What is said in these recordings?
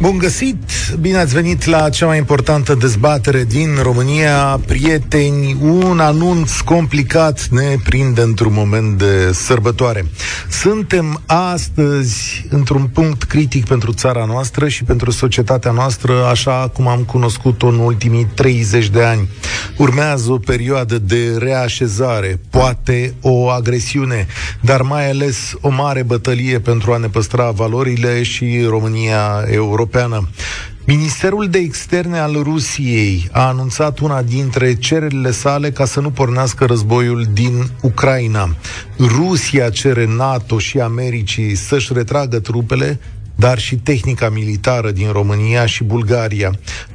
Bun găsit! Bine ați venit la cea mai importantă dezbatere din România. Prieteni, un anunț complicat ne prinde într-un moment de sărbătoare. Suntem astăzi într-un punct critic pentru țara noastră și pentru societatea noastră, așa cum am cunoscut-o în ultimii 30 de ani. Urmează o perioadă de reașezare, poate o agresiune, dar mai ales o mare bătălie pentru a ne păstra valorile și România europeană Europeană. Ministerul de Externe al Rusiei a anunțat una dintre cererile sale ca să nu pornească războiul din Ucraina. Rusia cere NATO și Americii să-și retragă trupele, dar și tehnica militară din România și Bulgaria.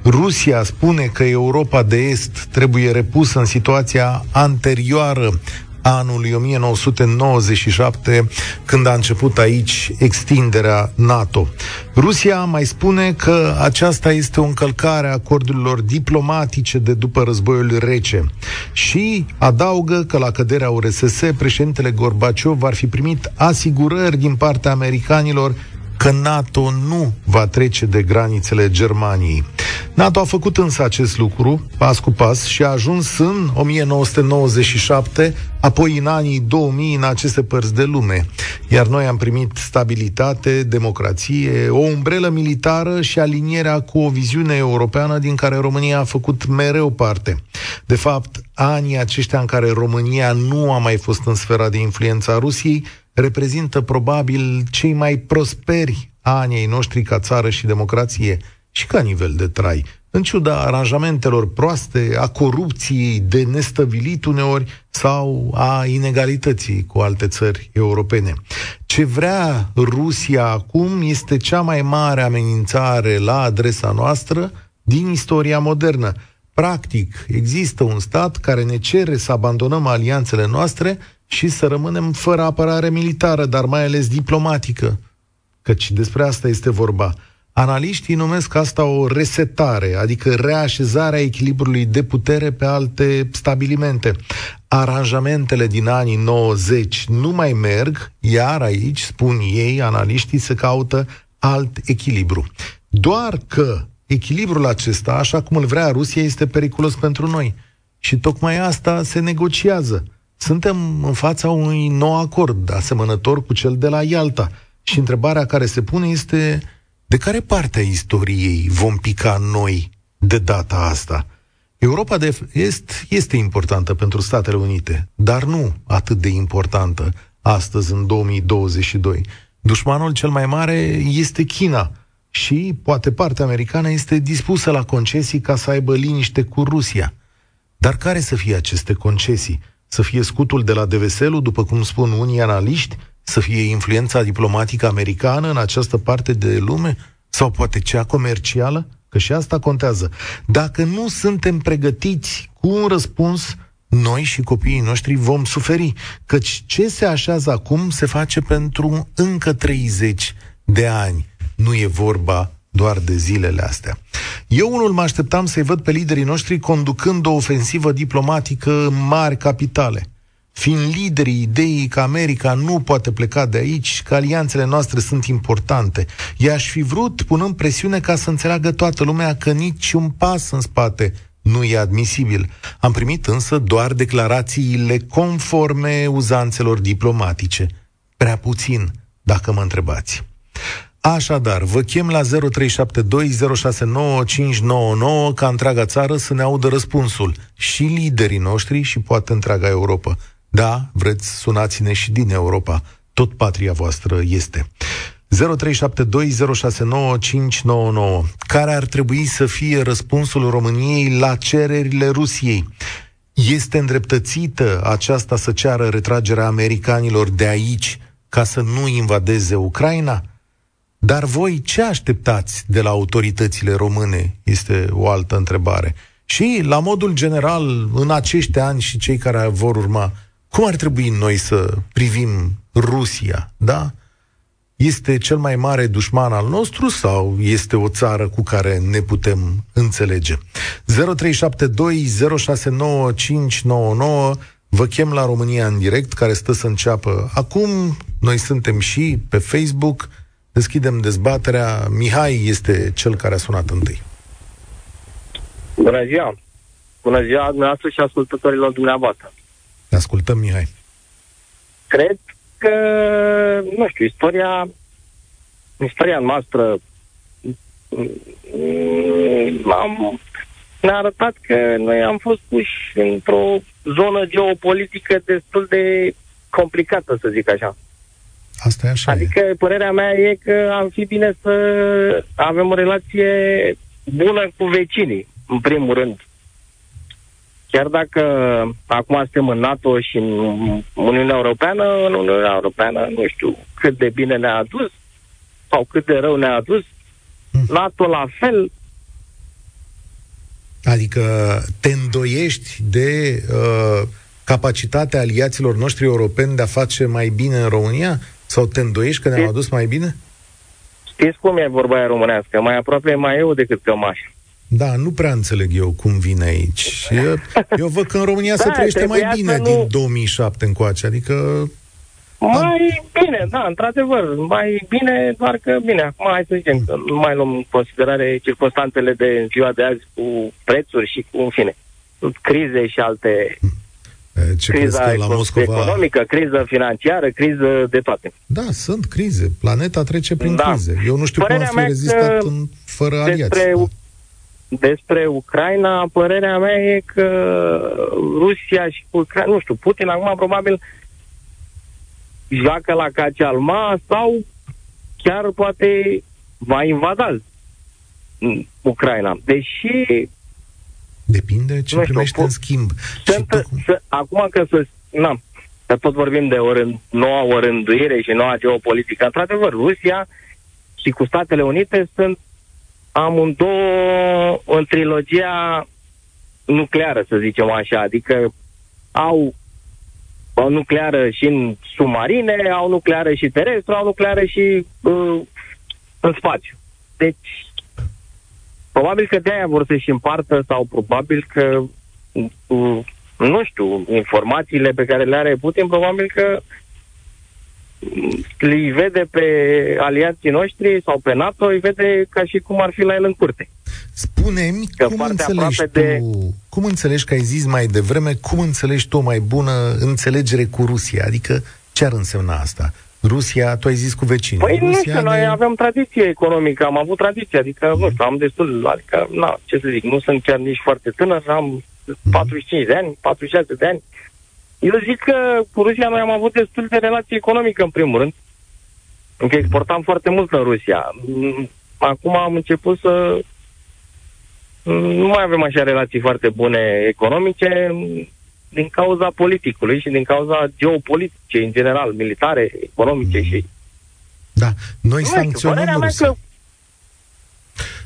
Rusia spune că Europa de Est trebuie repusă în situația anterioară anului 1997, când a început aici extinderea NATO. Rusia mai spune că aceasta este o încălcare a acordurilor diplomatice de după războiul rece și adaugă că la căderea URSS, președintele Gorbaciov ar fi primit asigurări din partea americanilor că NATO nu va trece de granițele Germaniei. NATO a făcut însă acest lucru, pas cu pas, și a ajuns în 1997, apoi în anii 2000, în aceste părți de lume. Iar noi am primit stabilitate, democrație, o umbrelă militară și alinierea cu o viziune europeană din care România a făcut mereu parte. De fapt, anii aceștia în care România nu a mai fost în sfera de influență a Rusiei reprezintă probabil cei mai prosperi ani ai noștri ca țară și democrație și ca nivel de trai. În ciuda aranjamentelor proaste, a corupției de nestăvilit uneori sau a inegalității cu alte țări europene. Ce vrea Rusia acum este cea mai mare amenințare la adresa noastră din istoria modernă. Practic, există un stat care ne cere să abandonăm alianțele noastre și să rămânem fără apărare militară, dar mai ales diplomatică. Căci despre asta este vorba. Analiștii numesc asta o resetare, adică reașezarea echilibrului de putere pe alte stabilimente. Aranjamentele din anii 90 nu mai merg, iar aici, spun ei, analiștii se caută alt echilibru. Doar că echilibrul acesta, așa cum îl vrea Rusia, este periculos pentru noi. Și tocmai asta se negociază. Suntem în fața unui nou acord asemănător cu cel de la Ialta. Și întrebarea care se pune este de care parte a istoriei vom pica noi de data asta? Europa de Est este importantă pentru Statele Unite, dar nu atât de importantă astăzi, în 2022. Dușmanul cel mai mare este China și poate partea americană este dispusă la concesii ca să aibă liniște cu Rusia. Dar care să fie aceste concesii? Să fie scutul de la Deveselu, după cum spun unii analiști, să fie influența diplomatică americană în această parte de lume? Sau poate cea comercială? Că și asta contează. Dacă nu suntem pregătiți cu un răspuns, noi și copiii noștri vom suferi. Căci ce se așează acum se face pentru încă 30 de ani. Nu e vorba doar de zilele astea. Eu unul mă așteptam să-i văd pe liderii noștri conducând o ofensivă diplomatică în mari capitale – fiind liderii ideii că America nu poate pleca de aici, că alianțele noastre sunt importante. I-aș fi vrut punând presiune ca să înțeleagă toată lumea că nici un pas în spate nu e admisibil. Am primit însă doar declarațiile conforme uzanțelor diplomatice. Prea puțin, dacă mă întrebați. Așadar, vă chem la 0372069599 ca întreaga țară să ne audă răspunsul și liderii noștri și poate întreaga Europa. Da, vreți, sunați-ne și din Europa. Tot patria voastră este. 0372069599. Care ar trebui să fie răspunsul României la cererile Rusiei? Este îndreptățită aceasta să ceară retragerea americanilor de aici ca să nu invadeze Ucraina? Dar voi ce așteptați de la autoritățile române? Este o altă întrebare. Și, la modul general, în acești ani și cei care vor urma, cum ar trebui noi să privim Rusia, da? Este cel mai mare dușman al nostru sau este o țară cu care ne putem înțelege? 0372069599 Vă chem la România în direct, care stă să înceapă acum. Noi suntem și pe Facebook. Deschidem dezbaterea. Mihai este cel care a sunat întâi. Bună ziua! Bună ziua dumneavoastră și ascultătorilor dumneavoastră. Ne ascultăm, Mihai. Cred că, nu știu, istoria, istoria noastră mm, am, ne-a arătat că noi am fost puși într-o zonă geopolitică destul de complicată, să zic așa. Asta e așa. Adică e. părerea mea e că am fi bine să avem o relație bună cu vecinii, în primul rând. Chiar dacă acum suntem în NATO și în Uniunea Europeană, în Uniunea Europeană nu știu cât de bine ne-a adus sau cât de rău ne-a adus, hmm. NATO la fel. Adică te îndoiești de uh, capacitatea aliaților noștri europeni de a face mai bine în România? Sau te îndoiești că ne-au adus mai bine? Știți cum e vorba aia românească? Mai aproape mai eu decât cămaș. Da, nu prea înțeleg eu cum vine aici. Eu, eu văd că în România da, se trăiește mai bine nu... din 2007 încoace, adică... Mai bine, da, într-adevăr, mai bine, doar că bine, acum hai să zicem că nu mai luăm în considerare circunstanțele de ziua de azi cu prețuri și cu, în fine, crize și alte ce criza că la Moscova... economică, criză financiară, criză de toate. Da, sunt crize. Planeta trece prin da. crize. Eu nu știu Părerea cum am fi rezistat în, fără aliați. Despre, da despre Ucraina, părerea mea e că Rusia și Ucraina, nu știu, Putin acum probabil joacă la Cacealma sau chiar poate va invada Ucraina. Deși... Depinde ce primește în schimb. Sunt, tu... să, acum că să... Na, că tot vorbim de o rând, noua orânduire și noua geopolitică. Într-adevăr, Rusia și cu Statele Unite sunt amândouă în trilogia nucleară, să zicem așa, adică au au nucleară și în submarine, au nucleară și terestru, au nucleară și uh, în spațiu. Deci, probabil că de-aia vor să-și împartă sau probabil că, uh, nu știu, informațiile pe care le are Putin, probabil că îi vede pe aliații noștri sau pe NATO, îi vede ca și cum ar fi la el în curte. Spune-mi că cum înțelegi tu, de... cum înțelegi că ai zis mai devreme, cum înțelegi tu o mai bună înțelegere cu Rusia? Adică ce ar însemna asta? Rusia, tu ai zis cu vecinii. Păi Rusia nu știu, ne... noi avem tradiție economică, am avut tradiție, adică, mm. nu știu, am destul, adică, na, ce să zic, nu sunt chiar nici foarte tânăr, am mm. 45 de ani, 46 de ani, eu zic că cu Rusia noi am avut destul de relație economică, în primul rând. Încă exportam foarte mult în Rusia. Acum am început să nu mai avem așa relații foarte bune economice din cauza politicului și din cauza geopolitice, în general, militare, economice și... Da, noi sancționăm Rusia. Că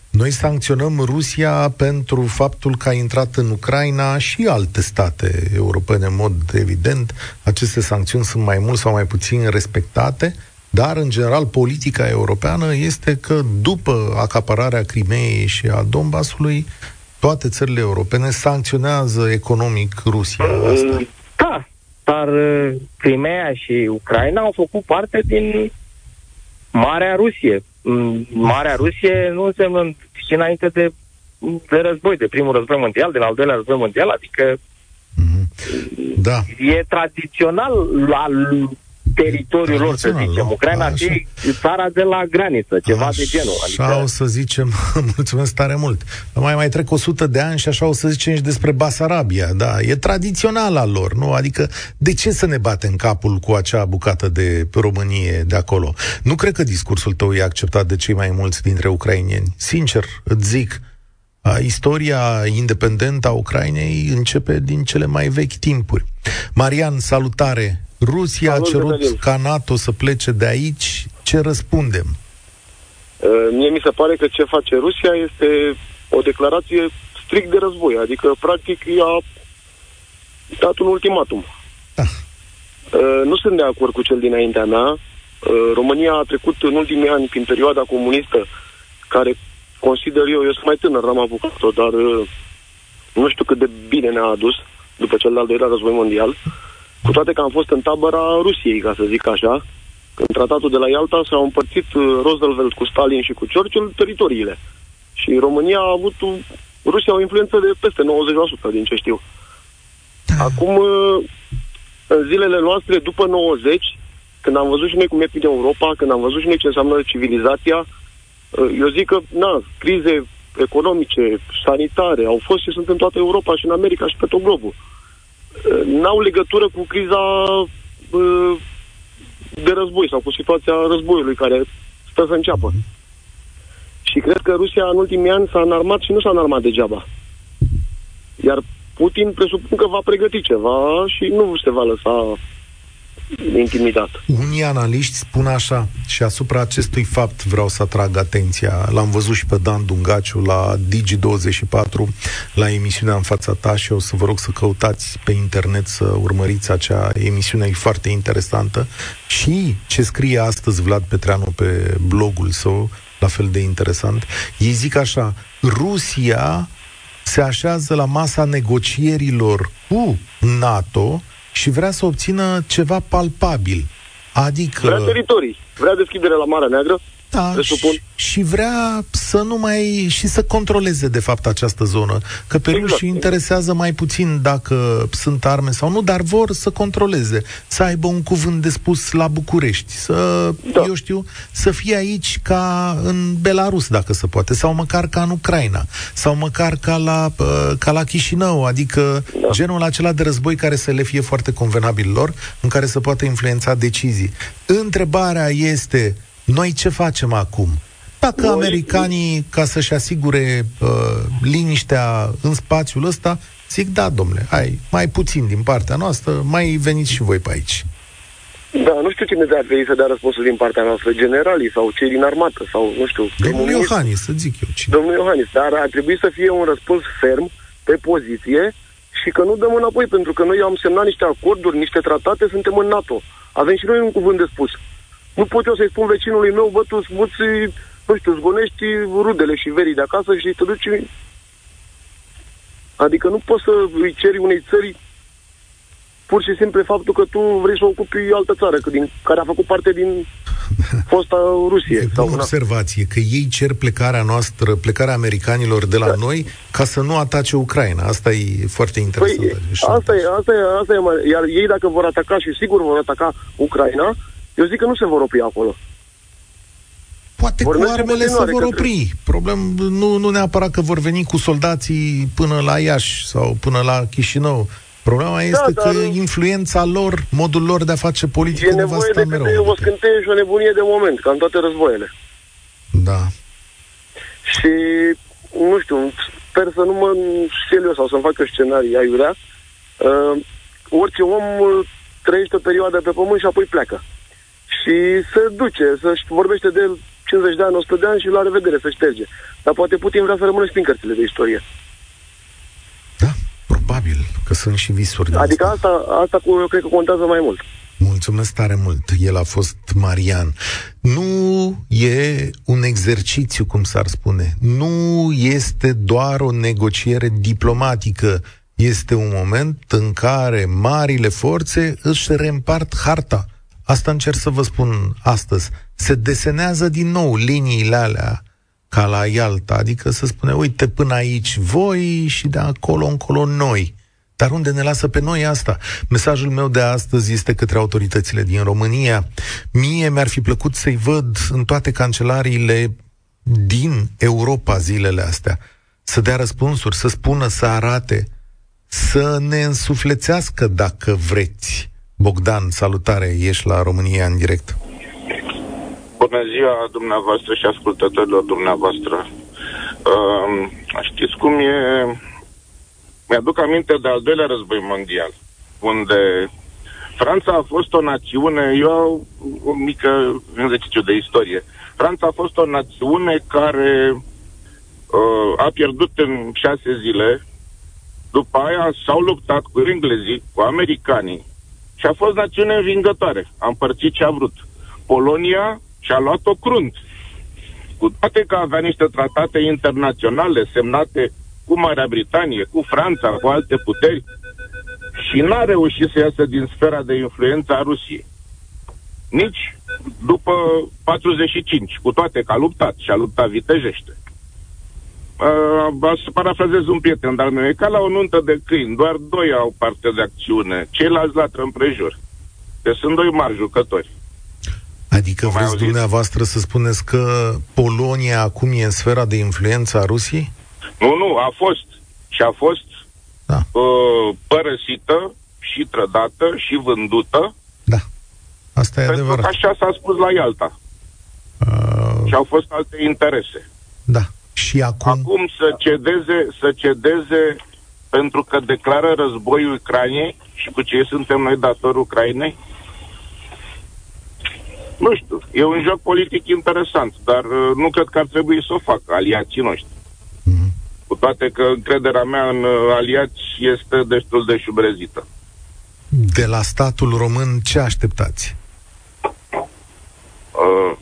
noi sancționăm Rusia pentru faptul că a intrat în Ucraina și alte state europene, în mod evident. Aceste sancțiuni sunt mai mult sau mai puțin respectate, dar, în general, politica europeană este că după acapararea Crimeei și a Donbasului, toate țările europene sancționează economic Rusia. Asta. Da, dar uh, Crimea și Ucraina au făcut parte din Marea Rusie. Mm, Marea Rusie nu înseamnă și înainte de, de război, de primul război mondial, de la al doilea război mondial, adică mm-hmm. da. e tradițional la teritoriul lor, să zicem. Ucraina ar fi țara de la graniță, ceva așa de genul. Adică... Așa o să zicem, mulțumesc tare mult. Mai mai trec 100 de ani și așa o să zicem și despre Basarabia, da, e tradițional al lor, nu? Adică de ce să ne batem capul cu acea bucată de Românie de acolo? Nu cred că discursul tău e acceptat de cei mai mulți dintre ucrainieni. Sincer, îți zic, istoria independentă a Ucrainei începe din cele mai vechi timpuri. Marian, salutare! Rusia Salut, a cerut ca NATO să plece de aici. Ce răspundem? Uh, mie mi se pare că ce face Rusia este o declarație strict de război. Adică, practic, i-a dat un ultimatum. Da. Uh, nu sunt de acord cu cel dinaintea mea. Uh, România a trecut în ultimii ani prin perioada comunistă, care consider eu, eu sunt mai tânăr, n-am apucat-o, dar uh, nu știu cât de bine ne-a adus după cel de-al doilea război mondial, cu toate că am fost în tabăra Rusiei, ca să zic așa, când tratatul de la Ialta s-au împărțit uh, Roosevelt cu Stalin și cu Churchill teritoriile. Și România a avut, Rusia o influență de peste 90%, din ce știu. Da. Acum, uh, în zilele noastre, după 90, când am văzut și noi cum e în Europa, când am văzut și noi ce înseamnă civilizația, uh, eu zic că, na, crize economice, sanitare, au fost și sunt în toată Europa și în America și pe tot globul. N-au legătură cu criza de război sau cu situația războiului care stă să înceapă. Mm-hmm. Și cred că Rusia în ultimii ani s-a înarmat și nu s-a înarmat degeaba. Iar Putin presupun că va pregăti ceva și nu se va lăsa intimidat. Unii analiști spun așa și asupra acestui fapt vreau să atrag atenția. L-am văzut și pe Dan Dungaciu la Digi24 la emisiunea în fața ta și o să vă rog să căutați pe internet să urmăriți acea emisiune, e foarte interesantă. Și ce scrie astăzi Vlad Petreanu pe blogul său, la fel de interesant, ei zic așa, Rusia se așează la masa negocierilor cu NATO și vrea să obțină ceva palpabil. Adică... Vrea teritorii, vrea deschidere la Marea Neagră, da, presupun. Și, și vrea să nu mai și să controleze de fapt această zonă, că pe exact, ruși interesează mai puțin dacă sunt arme sau nu, dar vor să controleze, să aibă un cuvânt de spus la București, să, da. eu știu, să fie aici ca în Belarus, dacă se poate, sau măcar ca în Ucraina, sau măcar ca la, ca la Chișinău, adică da. genul acela de război care să le fie foarte convenabil lor, în care să poată influența decizii. Întrebarea este noi ce facem acum? Dacă Noi... americanii, ca să-și asigure uh, liniștea în spațiul ăsta, zic, da, domnule, hai, mai puțin din partea noastră, mai veniți și voi pe aici. Da, nu știu cine ar trebui să dea răspunsul din partea noastră, generalii sau cei din armată sau, nu știu... Domnul Iohannis, să zic eu cine. Domnul Iohannis, dar ar trebui să fie un răspuns ferm, pe poziție și că nu dăm înapoi, pentru că noi am semnat niște acorduri, niște tratate, suntem în NATO. Avem și noi un cuvânt de spus. Nu pot eu să-i spun vecinului meu, bă, tu smuți, nu știu, zgonești rudele și verii de acasă și te duci... Adică nu poți să îi ceri unei țări pur și simplu faptul că tu vrei să ocupi altă țară, că din, care a făcut parte din fosta Rusie. E sau o observație, că ei cer plecarea noastră, plecarea americanilor de la da. noi, ca să nu atace Ucraina. Asta e foarte păi, interesant. Păi, asta, e, asta, e, asta e, iar ei dacă vor ataca și sigur vor ataca Ucraina, eu zic că nu se vor opri acolo. Poate vor cu armele se vor opri. Către... Problem, nu, nu neapărat că vor veni cu soldații până la Iași sau până la Chișinău. Problema da, este da, că dar... influența lor, modul lor de a face politică e nu va sta mereu. E o scânteie și o nebunie de moment, ca în toate războaiele. Da. Și, nu știu, sper să nu mă înșel eu sau să-mi fac eu scenarii aiurea. Uh, orice om trăiește o perioadă pe pământ și apoi pleacă și se duce, să-și vorbește de el 50 de ani, 100 de ani și la revedere, să șterge. Dar poate Putin vrea să rămână și prin cărțile de istorie. Da, probabil că sunt și visuri de Adică asta, asta cu, eu cred că contează mai mult. Mulțumesc tare mult. El a fost Marian. Nu e un exercițiu, cum s-ar spune. Nu este doar o negociere diplomatică. Este un moment în care marile forțe își reîmpart harta Asta încerc să vă spun astăzi. Se desenează din nou liniile alea ca la Ialta, adică să spune, uite, până aici voi și de acolo încolo noi. Dar unde ne lasă pe noi asta? Mesajul meu de astăzi este către autoritățile din România. Mie mi-ar fi plăcut să-i văd în toate cancelariile din Europa zilele astea. Să dea răspunsuri, să spună, să arate, să ne însuflețească dacă vreți Bogdan, salutare, ești la România în direct. Bună ziua dumneavoastră și ascultătorilor dumneavoastră. Uh, știți cum e? Mi-aduc aminte de al doilea război mondial, unde Franța a fost o națiune, eu am o mică exercițiu de istorie. Franța a fost o națiune care uh, a pierdut în șase zile, după aia s-au luptat cu englezii, cu americanii, și a fost națiune învingătoare. A împărțit ce a vrut. Polonia și-a luat-o crunt. Cu toate că avea niște tratate internaționale semnate cu Marea Britanie, cu Franța, cu alte puteri, și n-a reușit să iasă din sfera de influență a Rusiei. Nici după 45, cu toate că a luptat și a luptat vitejește. Uh, să parafrazez un prieten dar meu, e ca la o nuntă de câini, doar doi au parte de acțiune, ceilalți latră împrejur. Deci sunt doi mari jucători. Adică vreți auzit? dumneavoastră să spuneți că Polonia acum e în sfera de influență a Rusiei? Nu, nu, a fost. Și a fost da. uh, părăsită și trădată și vândută. Da, asta e pentru adevărat. că așa s-a spus la Ialta. Uh... Și au fost alte interese. Da. Și acum... Acum să cedeze, să cedeze pentru că declară războiul Ucrainei și cu ce suntem noi datori Ucrainei? Nu știu, e un joc politic interesant, dar uh, nu cred că ar trebui să o facă aliații noștri. Mm-hmm. Cu toate că încrederea mea în uh, aliați este destul de șubrezită. De la statul român ce așteptați? Uh,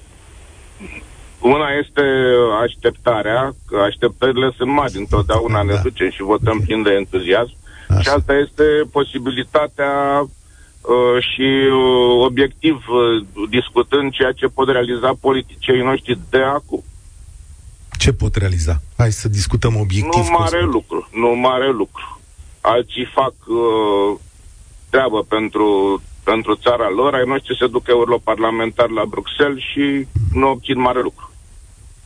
una este așteptarea, că așteptările sunt mari, întotdeauna da. ne ducem și votăm okay. plin de entuziasm. Așa. Și alta este posibilitatea uh, și uh, obiectiv uh, discutând ceea ce pot realiza politicienii noștri de acum. Ce pot realiza? Hai să discutăm obiectiv. Nu mare lucru, nu mare lucru. Alții fac uh, treabă pentru, pentru țara lor, ai noștri se duc europarlamentar la Bruxelles și nu obțin mare lucru.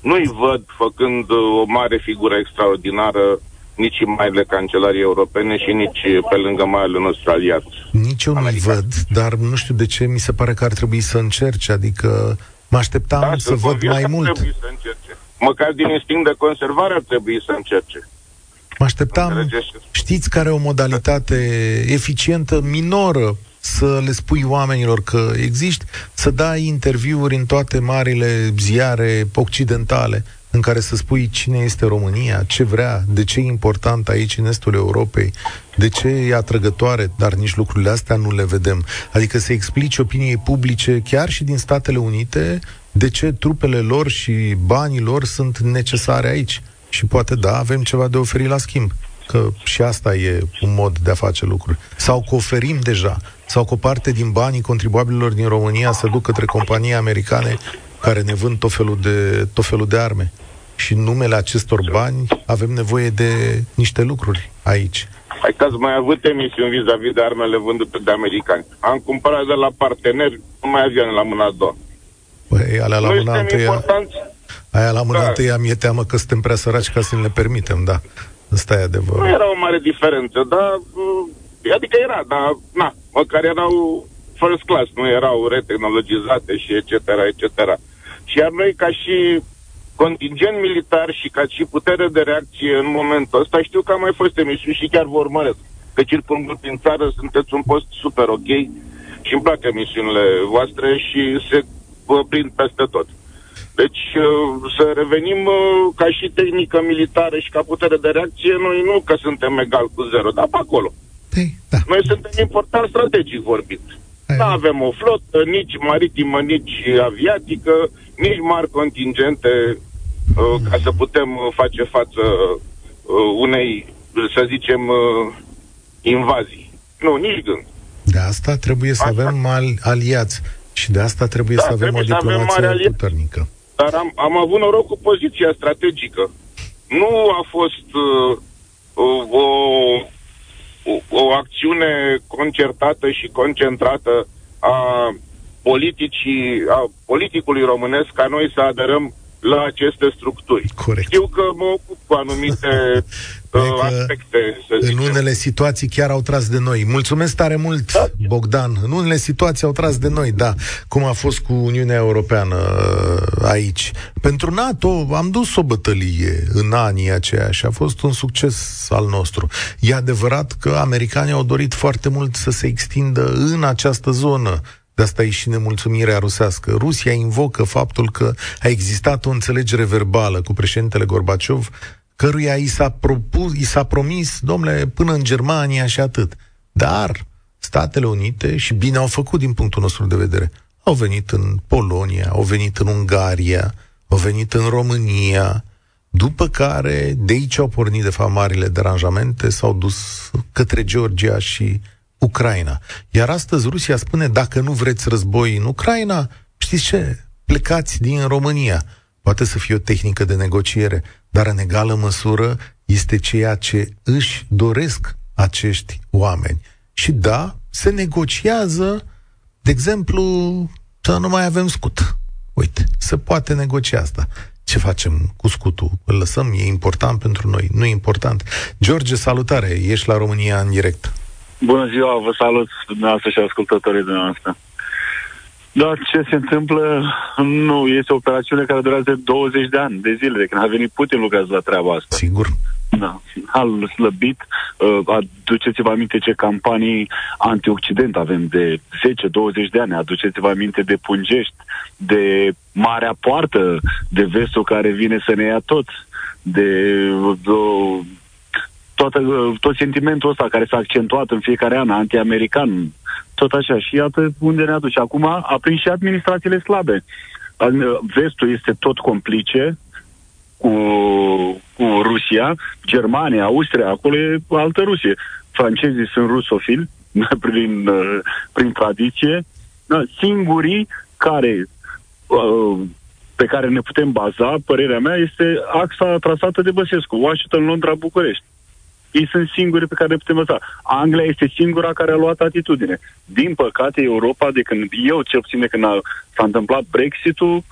Nu-i văd făcând uh, o mare figură extraordinară nici în marile cancelarii europene și nici pe lângă marile nostru aliat. Nici eu nu-i văd, dar nu știu de ce mi se pare că ar trebui să încerce, adică mă așteptam da, să văd mai mult. Să încerce. Măcar din instinct de conservare ar trebui să încerce. Mă așteptam, știți care e o modalitate eficientă, minoră, să le spui oamenilor că existi, să dai interviuri în toate marile ziare occidentale, în care să spui cine este România, ce vrea, de ce e important aici în estul Europei, de ce e atrăgătoare, dar nici lucrurile astea nu le vedem. Adică să explici opiniei publice, chiar și din Statele Unite, de ce trupele lor și banii lor sunt necesare aici. Și poate, da, avem ceva de oferit la schimb că și asta e un mod de a face lucruri. Sau că oferim deja, sau că o parte din banii contribuabililor din România să duc către companii americane care ne vând tot felul de, tot felul de arme. Și în numele acestor bani avem nevoie de niște lucruri aici. Hai că ați mai avut emisiuni vis-a-vis de armele vândute de americani. Am cumpărat de la parteneri, nu mai avea la mâna a doua. Păi, alea la mâna întâia... Aia la mâna da. întâia mi-e teamă că suntem prea săraci ca să ne le permitem, da. Asta e adevărat. Nu era o mare diferență, dar... Mm, adică era, dar, na, măcar erau first class, nu erau retehnologizate și etc., etc. Și iar noi, ca și contingent militar și ca și putere de reacție în momentul ăsta, știu că am mai fost emisiuni și chiar vă urmăresc. Că circumvând prin țară sunteți un post super ok și îmi plac emisiunile voastre și se vă prind peste tot. Deci uh, să revenim uh, ca și tehnică militară și ca putere de reacție, noi nu că suntem egal cu zero, dar pe acolo. Ei, da. Noi suntem important strategic vorbind. Nu avem o flotă, nici maritimă, nici aviatică, nici mari contingente uh, ca să putem uh, face față uh, unei, să zicem, uh, invazii. Nu, nici gând. De asta trebuie să asta. avem al- aliați și de asta trebuie da, să avem trebuie o diplomație puternică. Dar am, am avut noroc cu poziția strategică. Nu a fost uh, o, o, o acțiune concertată și concentrată a politicii, a politicului românesc ca noi să aderăm la aceste structuri. Corect. Știu că mă ocup cu anumite uh, aspecte. Să în zicem. unele situații chiar au tras de noi. Mulțumesc tare mult, da? Bogdan. În unele situații au tras de noi, da. Cum a fost cu Uniunea Europeană uh, aici. Pentru NATO am dus o bătălie în anii aceia și a fost un succes al nostru. E adevărat că americanii au dorit foarte mult să se extindă în această zonă de asta e și nemulțumirea rusească. Rusia invocă faptul că a existat o înțelegere verbală cu președintele Gorbaciov, căruia i s-a, propus, i s-a promis, domnule, până în Germania și atât. Dar Statele Unite, și bine au făcut din punctul nostru de vedere, au venit în Polonia, au venit în Ungaria, au venit în România, după care de aici au pornit, de fapt, marile deranjamente, s-au dus către Georgia și Ucraina. Iar astăzi Rusia spune, dacă nu vreți război în Ucraina, știți ce? Plecați din România. Poate să fie o tehnică de negociere, dar în egală măsură este ceea ce își doresc acești oameni. Și da, se negociază, de exemplu, să nu mai avem scut. Uite, se poate negocia asta. Ce facem cu scutul? Îl lăsăm? E important pentru noi? Nu e important? George, salutare! Ești la România în direct. Bună ziua, vă salut dumneavoastră și ascultătorii dumneavoastră. Da, ce se întâmlă? Nu, este o operațiune care durează 20 de ani, de zile, de când a venit Putin lucrează la treaba asta. Sigur. Da, al slăbit. Uh, aduceți-vă aminte ce campanii antioccident avem de 10-20 de ani. Aduceți-vă aminte de Pungești, de Marea Poartă, de vestul care vine să ne ia toți, de, de toată, tot sentimentul ăsta care s-a accentuat în fiecare an, anti-american, tot așa. Și iată unde ne aduce. Acum a prins și administrațiile slabe. Vestul este tot complice cu, cu Rusia, Germania, Austria, acolo e altă Rusie. Francezii sunt rusofili prin, prin tradiție. Da, singurii care uh, pe care ne putem baza, părerea mea, este axa trasată de Băsescu, Washington, Londra, București. Ei sunt singurii pe care le putem învăța. Anglia este singura care a luat atitudine. Din păcate, Europa, de când eu, cel puțin de când a, s-a întâmplat Brexit-ul,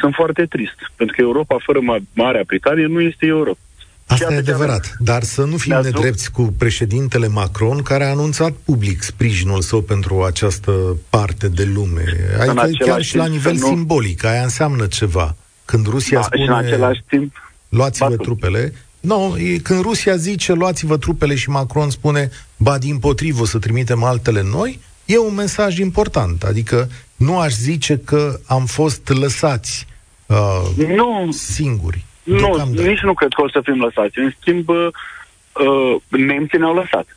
sunt foarte trist. Pentru că Europa fără Marea Britanie nu este Europa. Asta e adevărat, dar să nu fim nedrepți cu președintele Macron, care a anunțat public sprijinul său pentru această parte de lume. Adică chiar și la nivel nu... simbolic, aia înseamnă ceva. Când Rusia da, spune, și în același timp, luați-vă trupele, nu, când Rusia zice luați-vă trupele și Macron spune ba din potrivă să trimitem altele noi, e un mesaj important. Adică nu aș zice că am fost lăsați uh, nu, singuri. Nu, nici nu cred că o să fim lăsați. În schimb, uh, nemții ne-au lăsat.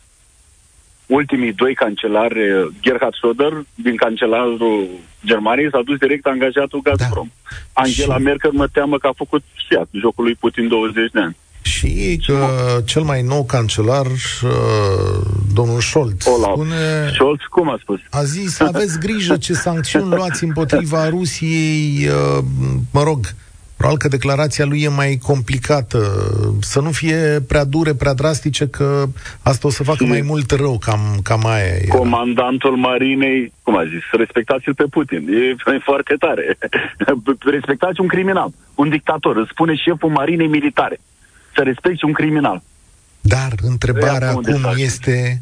Ultimii doi cancelari, uh, Gerhard Schröder, din cancelarul Germaniei, s-a dus direct angajatul Gazprom. Da. Angela și... Merkel mă teamă că a făcut fiat jocul lui Putin 20 de ani. Și că cel mai nou cancelar, uh, domnul Scholz, Olaf. spune... Scholz, cum a spus? A zis, aveți grijă ce sancțiuni luați împotriva Rusiei, uh, mă rog, Probabil că declarația lui e mai complicată, să nu fie prea dure, prea drastice, că asta o să facă și mai mult rău, cam, cam aia e. Comandantul marinei, cum a zis, respectați-l pe Putin, e, e foarte tare. Respectați un criminal, un dictator, îți spune șeful marinei militare să respecti un criminal. Dar întrebarea acum este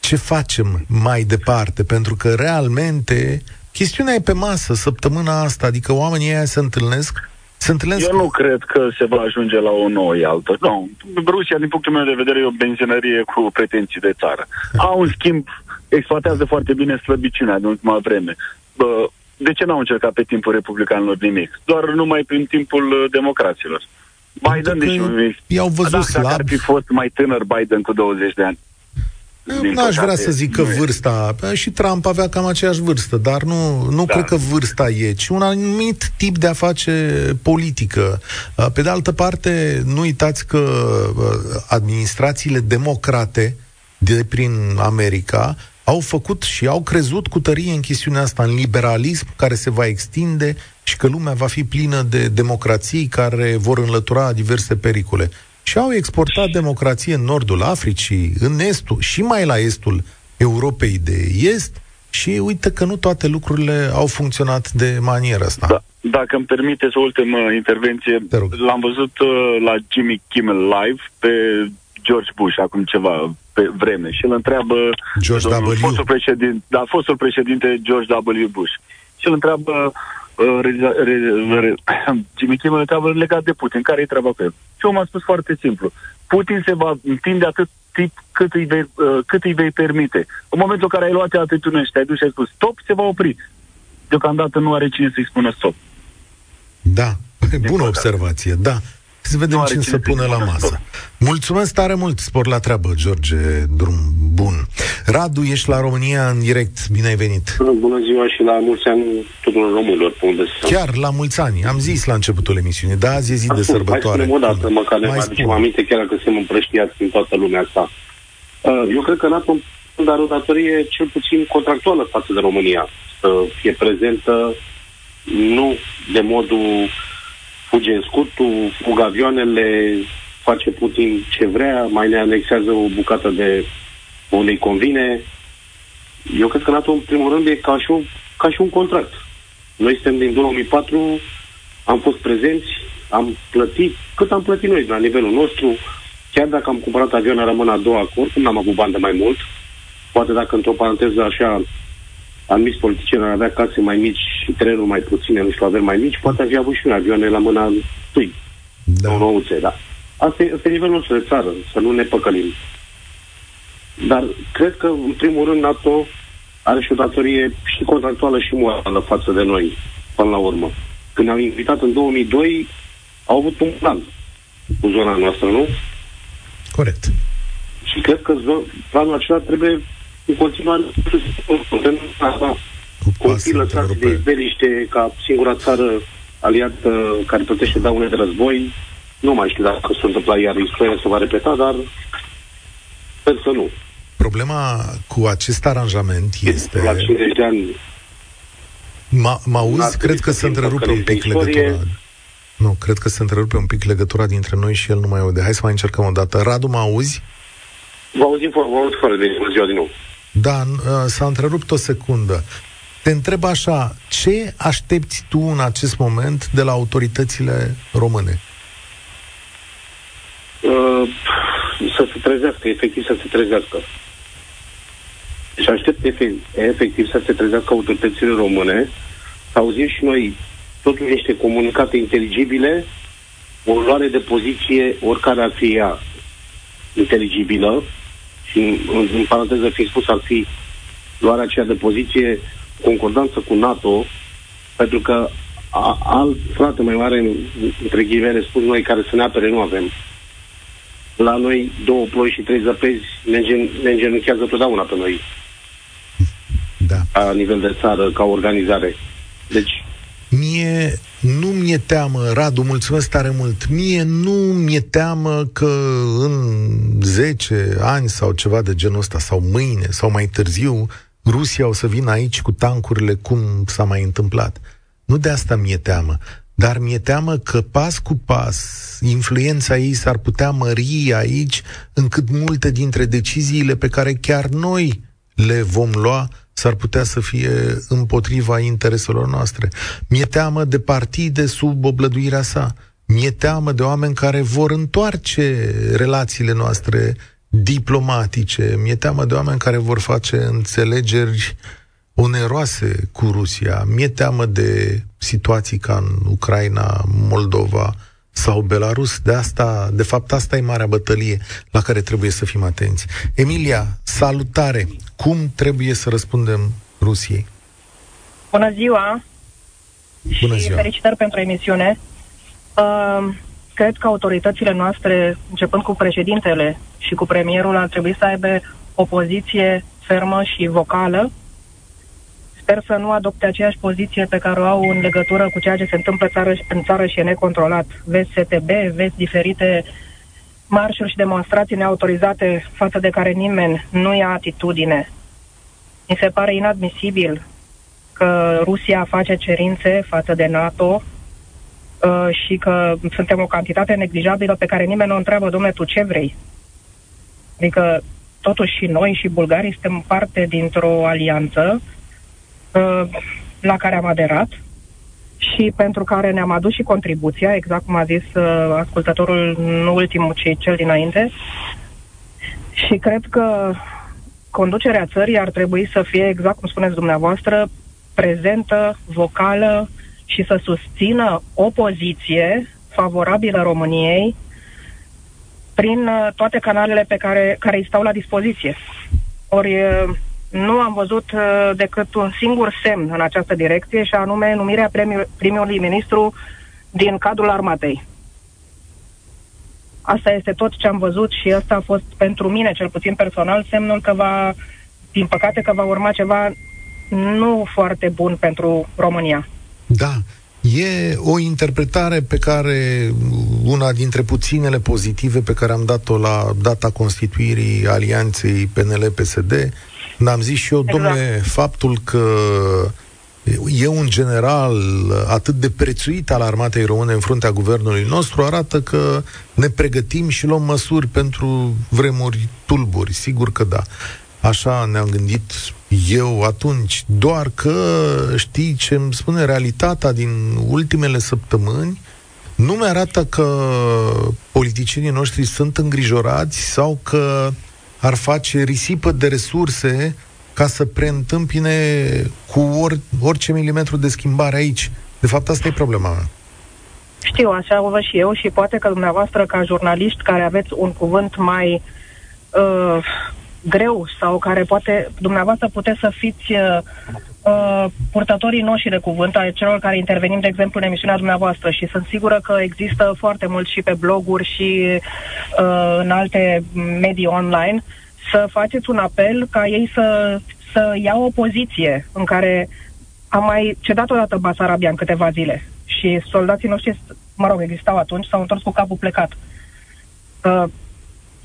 ce facem mai departe, pentru că realmente chestiunea e pe masă săptămâna asta, adică oamenii ăia se întâlnesc se întâlnesc... Eu nu cred că se va ajunge la o nouă altă. Nu. Rusia, din punctul meu de vedere, e o benzinărie cu pretenții de țară. Au, în schimb, exploatează foarte bine slăbiciunea din ultima vreme. Bă, de ce n-au încercat pe timpul republicanilor nimic? Doar numai prin timpul uh, democraților. Biden, deci, i-au văzut dacă, slab. Dacă ar fi fost mai tânăr Biden cu 20 de ani. Nu aș vrea să zic că vârsta, și Trump avea cam aceeași vârstă, dar nu, nu da. cred că vârsta e, ci un anumit tip de a face politică. Pe de altă parte, nu uitați că administrațiile democrate de prin America au făcut și au crezut cu tărie în chestiunea asta, în liberalism care se va extinde și că lumea va fi plină de democrații care vor înlătura diverse pericole și au exportat democrație în nordul Africii, în estul și mai la estul Europei de Est și uite că nu toate lucrurile au funcționat de maniera asta. Da. Dacă îmi permiteți o ultimă intervenție, l-am văzut uh, la Jimmy Kimmel Live pe George Bush acum ceva pe vreme și îl întreabă George W. Fostul președinte, da, fostul președinte George W. Bush și îl întreabă Jimmy Kimmel întreabă legat de Putin, care e treaba cu el? Și omul a spus foarte simplu. Putin se va întinde atât tip cât îi, vei, uh, cât îi vei permite. În momentul în care ai luat atitudine și te-ai dus și ai spus stop, se va opri. Deocamdată nu are cine să-i spună stop. Da, bună observație, da. Să vedem ce să pune la masă. Mulțumesc tare mult, spor la treabă, George Drum Bun. Radu, ești la România în direct, bine ai venit. Bună ziua și la mulți ani tuturor românilor pe unde Chiar la mulți ani, am zis la începutul emisiunii, da, azi e zi de sărbătoare. Mai o dată, măcar ne mai aducem aminte, chiar dacă suntem împrăștiați în toată lumea asta. Uh, eu cred că NATO dar o datorie cel puțin contractuală față de România. Să fie prezentă nu de modul fuge în scutul, fug avioanele, face Putin ce vrea, mai ne anexează o bucată de unde îi convine. Eu cred că NATO, în primul rând, e ca și un, ca și un contract. Noi suntem din 2004, am fost prezenți, am plătit cât am plătit noi la nivelul nostru, chiar dacă am cumpărat avioane rămân a doua acord, cum n-am avut bani de mai mult, poate dacă într-o paranteză așa anumiți politicieni ar avea case mai mici și terenuri mai puține, nu știu, averi mai mici, poate avea avut și un avioane la mâna întâi. Da. Sau nouțe, da. Asta e, asta e nivelul nostru de țară, să nu ne păcălim. Dar cred că, în primul rând, NATO are și o datorie și contractuală și morală față de noi, până la urmă. Când ne-au invitat în 2002, au avut un plan cu zona noastră, nu? Corect. Și cred că planul acela trebuie în continuare putem copii lăsați de izbeliște ca singura țară aliată care plătește daune de război. Nu mai știu dacă s-a întâmplat iar istoria se va repeta, dar sper să nu. Problema cu acest aranjament este... La 50 de ani... Mă auzi? Cred că se întrerupe un pic legătura. Nu, cred că se întrerupe un pic legătura dintre noi și el nu mai aude. Hai să mai încercăm o dată. Radu, mă auzi? Vă auzim vă auz fără de ziua din nou. Da, uh, s-a întrerupt o secundă. Te întreb așa, ce aștepți tu în acest moment de la autoritățile române? Uh, să se trezească, efectiv să se trezească. Și aștept efectiv să se trezească autoritățile române, să auzim și noi totuși niște comunicate inteligibile, o luare de poziție, oricare ar fi ea, inteligibilă, și în, în paranteză fi spus, ar fi luarea aceea de poziție concordanță cu NATO, pentru că a, alt frate mai mare, între ghivele spus noi, care să ne apere, nu avem. La noi două ploi și trei zăpezi ne, gen, ne îngenunchează totdeauna pe noi. Da. La nivel de țară, ca organizare. Deci Mie nu mi-e teamă, Radu, mulțumesc tare mult, mie nu mi-e teamă că în 10 ani sau ceva de genul ăsta, sau mâine, sau mai târziu, Rusia o să vină aici cu tancurile cum s-a mai întâmplat. Nu de asta mi-e teamă, dar mi-e teamă că pas cu pas influența ei s-ar putea mări aici, încât multe dintre deciziile pe care chiar noi le vom lua s-ar putea să fie împotriva intereselor noastre. Mi-e teamă de partide sub oblăduirea sa. Mi-e teamă de oameni care vor întoarce relațiile noastre diplomatice. Mi-e teamă de oameni care vor face înțelegeri oneroase cu Rusia. Mi-e teamă de situații ca în Ucraina, Moldova, sau Belarus. De asta, de fapt, asta e marea bătălie la care trebuie să fim atenți. Emilia, salutare! Cum trebuie să răspundem Rusiei? Bună ziua! Bună și ziua! felicitări pentru emisiune. Uh, cred că autoritățile noastre, începând cu președintele și cu premierul, ar trebui să aibă o poziție fermă și vocală Sper să nu adopte aceeași poziție pe care o au în legătură cu ceea ce se întâmplă țară, în țară și e necontrolat. Vezi STB, vezi diferite marșuri și demonstrații neautorizate față de care nimeni nu ia atitudine. Mi se pare inadmisibil că Rusia face cerințe față de NATO uh, și că suntem o cantitate neglijabilă pe care nimeni nu întreabă, domnule, tu ce vrei? Adică, totuși și noi și bulgarii suntem parte dintr-o alianță Uh, la care am aderat și pentru care ne-am adus și contribuția, exact cum a zis uh, ascultătorul, nu ultimul, ci cel dinainte. Și cred că conducerea țării ar trebui să fie, exact cum spuneți dumneavoastră, prezentă, vocală și să susțină o poziție favorabilă României prin uh, toate canalele pe care, care îi stau la dispoziție. Ori uh, nu am văzut uh, decât un singur semn în această direcție și anume numirea premi- primului ministru din cadrul armatei. Asta este tot ce am văzut și asta a fost pentru mine, cel puțin personal, semnul că va, din păcate, că va urma ceva nu foarte bun pentru România. Da, E o interpretare pe care, una dintre puținele pozitive pe care am dat-o la data constituirii alianței PNL-PSD, am zis și eu, exact. domnule, faptul că e un general atât de prețuit al armatei române în fruntea guvernului nostru, arată că ne pregătim și luăm măsuri pentru vremuri tulburi. Sigur că da. Așa ne-am gândit eu atunci, doar că știi ce îmi spune realitatea din ultimele săptămâni, nu mi-arată că politicienii noștri sunt îngrijorați sau că ar face risipă de resurse ca să preîntâmpine cu or, orice milimetru de schimbare aici. De fapt, asta e problema mea. Știu, așa o văd și eu și poate că dumneavoastră, ca jurnaliști care aveți un cuvânt mai uh, greu sau care poate, dumneavoastră puteți să fiți uh, uh, purtătorii noștri de cuvânt ai celor care intervenim, de exemplu, în emisiunea dumneavoastră. Și sunt sigură că există foarte mult și pe bloguri și uh, în alte medii online, să faceți un apel ca ei să, să ia o poziție în care am mai cedat odată Basarabia în câteva zile. Și soldații noștri, mă rog, existau atunci, s-au întors cu capul plecat. Uh,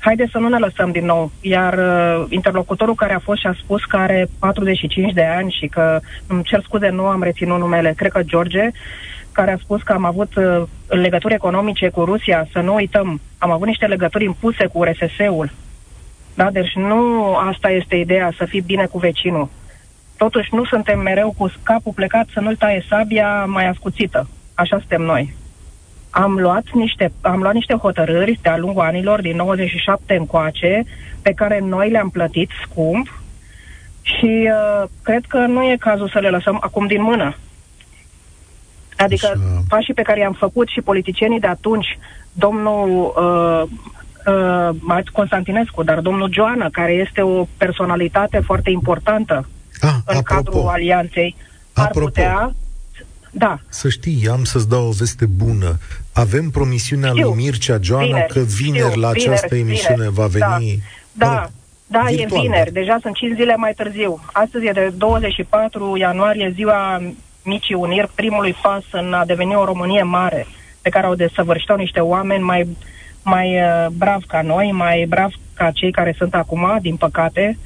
haideți să nu ne lăsăm din nou. Iar uh, interlocutorul care a fost și a spus că are 45 de ani și că, îmi cer scuze, nu am reținut numele, cred că George, care a spus că am avut uh, legături economice cu Rusia, să nu uităm, am avut niște legături impuse cu RSS-ul. Da? Deci nu asta este ideea, să fii bine cu vecinul. Totuși nu suntem mereu cu capul plecat să nu-l taie sabia mai ascuțită. Așa suntem noi am luat niște, am luat niște hotărâri de-a lungul anilor, din 97 încoace, pe care noi le-am plătit scump și uh, cred că nu e cazul să le lăsăm acum din mână. Adică Așa. pașii pe care i-am făcut și politicienii de atunci, domnul uh, uh, Constantinescu, dar domnul Joana, care este o personalitate foarte importantă ah, în apropo, cadrul alianței, apropo, ar putea da. Să știi, am să-ți dau o veste bună. Avem promisiunea știu. lui Mircea Joana vineri, că vineri știu, la această vineri, emisiune vineri, va veni... Da, da, da virtual, e vineri. Da. Deja sunt 5 zile mai târziu. Astăzi e de 24 ianuarie, ziua Micii Uniri, primului pas în a deveni o Românie mare, pe care au desăvârșit-o niște oameni mai, mai uh, brav ca noi, mai brav ca cei care sunt acum, din păcate.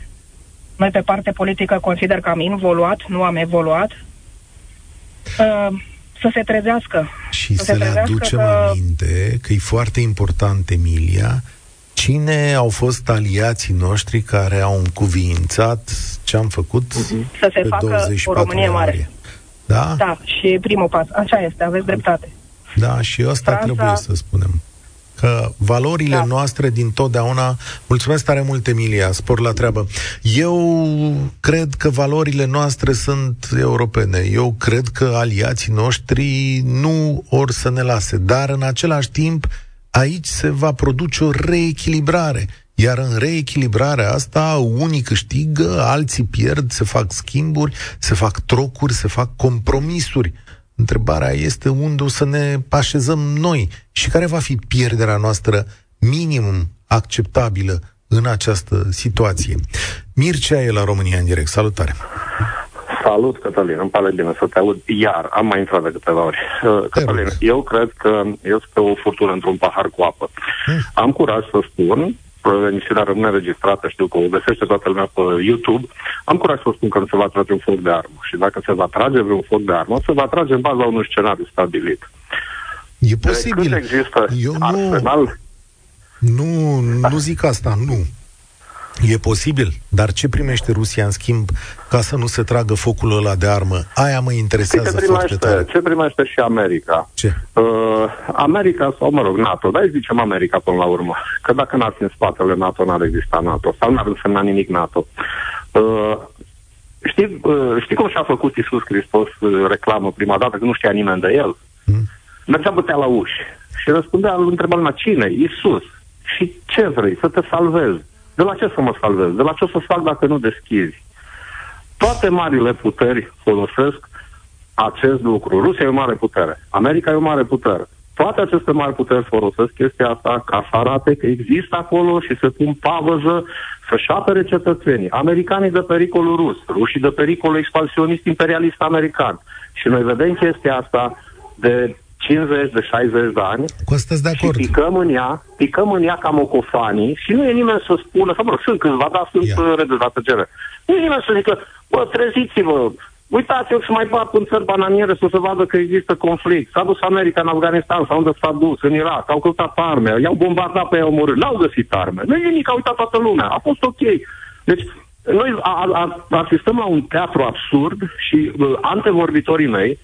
Noi, pe parte politică, consider că am involuat, nu am evoluat uh, să se trezească. Și să, să le aducem că... aminte că e foarte important, Emilia, cine au fost aliații noștri care au încuviințat ce am făcut uh-huh. Să se pe facă 24 o Românie mare. Da? Da, și primul pas. Așa este, aveți dreptate. Da, și asta Franța... trebuie să spunem că valorile da. noastre din totdeauna, mulțumesc tare mult Emilia, spor la treabă. Eu cred că valorile noastre sunt europene. Eu cred că aliații noștri nu or să ne lase, dar în același timp aici se va produce o reechilibrare. Iar în reechilibrarea asta, unii câștigă, alții pierd, se fac schimburi, se fac trocuri, se fac compromisuri. Întrebarea este unde o să ne așezăm noi și care va fi pierderea noastră minimum acceptabilă în această situație. Mircea e la România în direct. Salutare! Salut, Cătălin. Îmi pare bine să te aud. Iar, am mai intrat de câteva ori. Uh, Cătălin, eu cred că este o furtună într-un pahar cu apă. Hmm. Am curaj să spun emisiunea rămâne registrată, știu că o găsește toată lumea pe YouTube, am curaj să spun că nu se va trage un foc de armă. Și dacă se va trage vreun foc de armă, se va trage în baza unui scenariu stabilit. E posibil. De există Eu nu, arsenal... nu, nu zic asta, nu. E posibil, dar ce primește Rusia în schimb ca să nu se tragă focul ăla de armă? Aia mă interesează ce primește, foarte tare. Ce primește și America? Ce? Uh, America, sau mă rog, NATO, dar zicem America până la urmă. Că dacă n-ar fi în spatele NATO, n-ar exista NATO. Sau n-ar însemna nimic NATO. Uh, știi, uh, știi cum și-a făcut Isus Hristos uh, reclamă prima dată, că nu știa nimeni de el? Mm. Mergea bătea la uși și răspundea, îl întreba lumea, cine? Isus. Și ce vrei? Să te salvezi. De la ce să mă salvez? De la ce o să fac dacă nu deschizi? Toate marile puteri folosesc acest lucru. Rusia e o mare putere. America e o mare putere. Toate aceste mari puteri folosesc chestia asta ca să arate că există acolo și să pun pavăză să-și apere cetățenii. Americanii de pericolul rus, rușii de pericolul expansionist imperialist american. Și noi vedem chestia asta de 50, de 60 de ani Cu asta de acord. și picăm în ea, picăm în ea ca mocofanii și nu e nimeni să spună, sau mă rog, sunt câțiva, dar sunt Ia. yeah. redezată cele. Nu e nimeni să zică, bă, treziți-vă, uitați-vă să mai bat în țări bananiere să se vadă că există conflict. S-a dus America în Afganistan, sau unde s-a dus, în Irak, au căutat arme, i-au bombardat pe ei, au omorât, n-au găsit arme. Nu e nimic, a uitat toată lumea, a fost ok. Deci, noi a, a, asistăm la un teatru absurd și uh, antevorbitorii mei,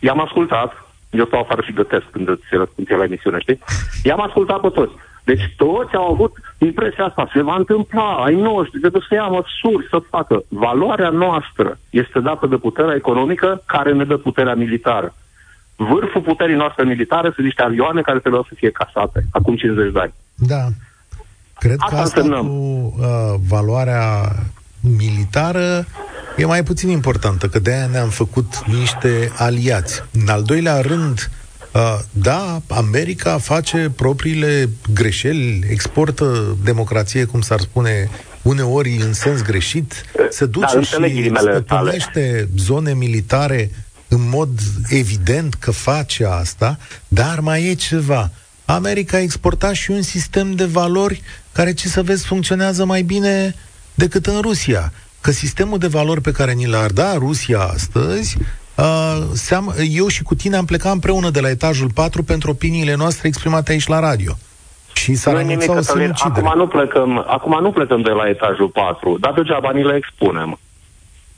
i-am ascultat, eu stau afară și gătesc când îți răspund la emisiune, știi? I-am ascultat pe toți. Deci toți au avut impresia asta, se va întâmpla, ai noștri, trebuie să ia măsuri să facă. Valoarea noastră este dată de puterea economică care ne dă puterea militară. Vârful puterii noastre militare sunt niște avioane care trebuiau să fie casate acum 50 de ani. Da. Cred că Asta asta însemnăm. cu uh, valoarea militară e mai puțin importantă, că de-aia ne-am făcut niște aliați. În al doilea rând, uh, da, America face propriile greșeli, exportă democrație, cum s-ar spune, uneori în sens greșit, se duce înțeleg și ghilimele tale. stăpânește zone militare în mod evident că face asta, dar mai e ceva. America a exportat și un sistem de valori care, ce să vezi, funcționează mai bine decât în Rusia. Că sistemul de valori pe care ni l-ar da Rusia astăzi, uh, seam, eu și cu tine am plecat împreună de la etajul 4 pentru opiniile noastre exprimate aici la radio. Și s-ar Nu nimic, anunța o Cătălin. sinucidere. Acum nu, plecăm, acum nu plecăm de la etajul 4, dar degeaba ni le expunem.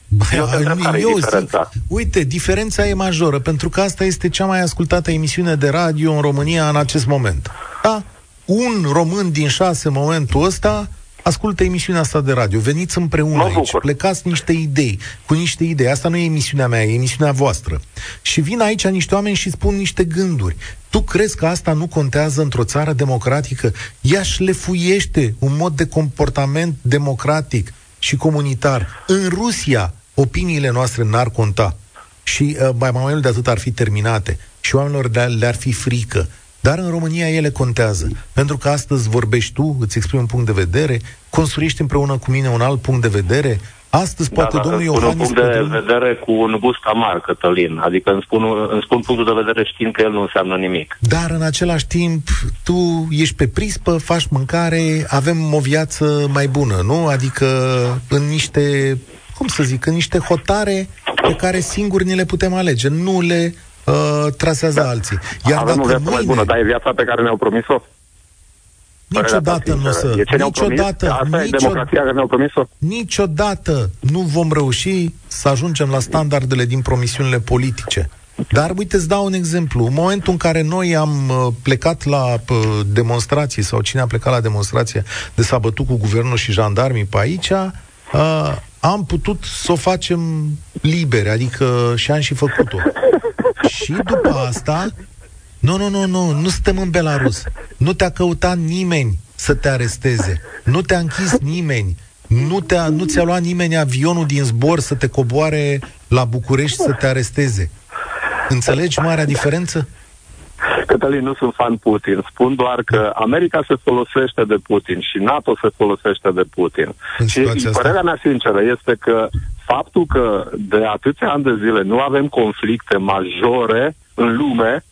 Băi, Eu te întreb care e eu zic, diferența. uite, diferența e majoră, pentru că asta este cea mai ascultată emisiune de radio în România în acest moment. Da? Un român din șase în momentul ăsta ascultă emisiunea asta de radio. Veniți împreună Mă aici, bucur. plecați niște idei, cu niște idei. Asta nu e emisiunea mea, e emisiunea voastră. Și vin aici niște oameni și spun niște gânduri. Tu crezi că asta nu contează într-o țară democratică? Ea șlefuiește un mod de comportament democratic și comunitar. În Rusia, opiniile noastre n-ar conta. Și uh, mai, mai mult de atât ar fi terminate. Și oamenilor le- le-ar fi frică. Dar în România ele contează. Pentru că astăzi vorbești tu, îți exprimi un punct de vedere, construiești împreună cu mine un alt punct de vedere. Astăzi poate da, domnul îmi spun un Iohannis... punct de Cătălin- vedere cu un gust amar, Cătălin. Adică îmi spun, îmi spun punctul de vedere știind că el nu înseamnă nimic. Dar în același timp, tu ești pe prispă, faci mâncare, avem o viață mai bună, nu? Adică în niște, cum să zic, în niște hotare pe care singuri ni le putem alege, nu le uh, trasează da. alții. Iar Avem o dacă viață mai mâine, bună, dar e viața pe care ne-au promis-o. niciodată nu o să, E ce ne-au promis? niciodată, Asta e nicio, democrația care ne-au promis-o. niciodată nu vom reuși să ajungem la standardele din promisiunile politice. Dar uite, îți dau un exemplu. În momentul în care noi am uh, plecat la uh, demonstrații sau cine a plecat la demonstrație de s-a bătut cu guvernul și jandarmii pe aici, uh, am putut să o facem libere, adică și am și făcut-o. Și după asta, nu, nu, nu, nu, nu suntem în Belarus. Nu te-a căutat nimeni să te aresteze. Nu te-a închis nimeni. Nu, te-a, nu ți-a luat nimeni avionul din zbor să te coboare la București să te aresteze. Înțelegi marea diferență? Cătălin, nu sunt fan Putin. Spun doar că America se folosește de Putin și NATO se folosește de Putin. În și situația asta? părerea mea sinceră este că faptul că de atâția ani de zile nu avem conflicte majore în lume,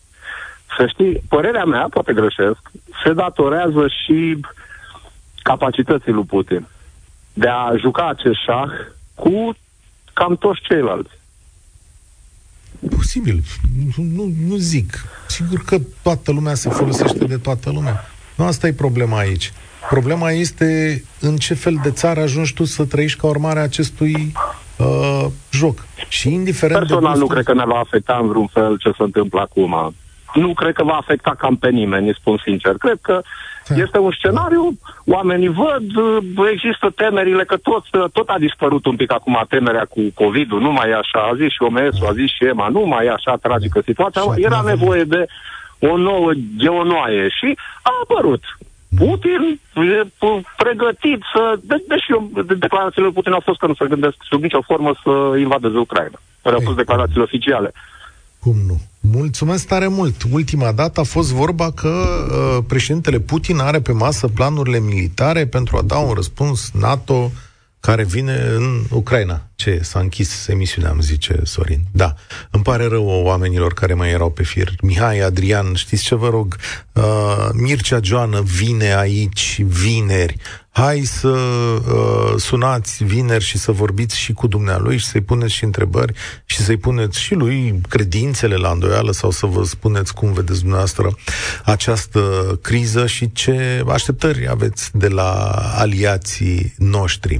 să știi, părerea mea, poate greșesc, se datorează și capacității lui Putin de a juca acest șah cu cam toți ceilalți. Posibil. Nu, nu zic. Sigur că toată lumea se folosește de toată lumea. Nu asta e problema aici. Problema este în ce fel de țară ajungi tu să trăiești ca urmare a acestui uh, joc. Și indiferent Personal de nu gustul- cred că ne va afecta în vreun fel ce se întâmplă acum. Nu cred că va afecta cam pe nimeni, îi spun sincer. Cred că Da. este un scenariu, oamenii văd, există temerile că tot, tot a dispărut un pic acum temerea cu COVID-ul, nu mai e așa, a zis și OMS, a zis și EMA, nu mai e așa tragică situația, Și acum era avem- nevoie de o nouă geonoaie și a apărut. Putin e p- pregătit să... De, deși eu, de, declarațiile lui Putin au fost că nu se gândesc sub nicio formă să invadeze Ucraina. Care au fost Ei. declarațiile oficiale. Cum nu? Mulțumesc tare mult. Ultima dată a fost vorba că uh, președintele Putin are pe masă planurile militare pentru a da un răspuns NATO care vine în Ucraina. Ce, s-a închis emisiunea, îmi zice Sorin. Da, îmi pare rău oamenilor care mai erau pe fir. Mihai, Adrian, știți ce vă rog? Uh, Mircea Joană vine aici vineri hai să uh, sunați vineri și să vorbiți și cu dumnealui și să-i puneți și întrebări și să-i puneți și lui credințele la îndoială sau să vă spuneți cum vedeți dumneavoastră această criză și ce așteptări aveți de la aliații noștri.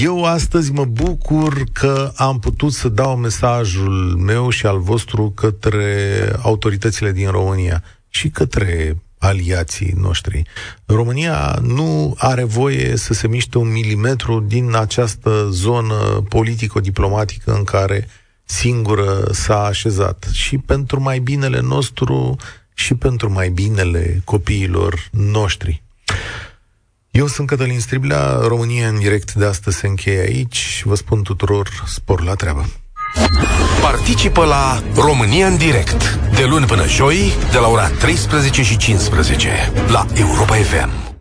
Eu astăzi mă bucur că am putut să dau mesajul meu și al vostru către autoritățile din România și către aliații noștri. România nu are voie să se miște un milimetru din această zonă politico-diplomatică în care singură s-a așezat. Și pentru mai binele nostru și pentru mai binele copiilor noștri. Eu sunt Cătălin Striblea, România în direct de astăzi se încheie aici. Vă spun tuturor spor la treabă. Participă la România în direct, de luni până joi, de la ora 13 și 15, la Europa FM.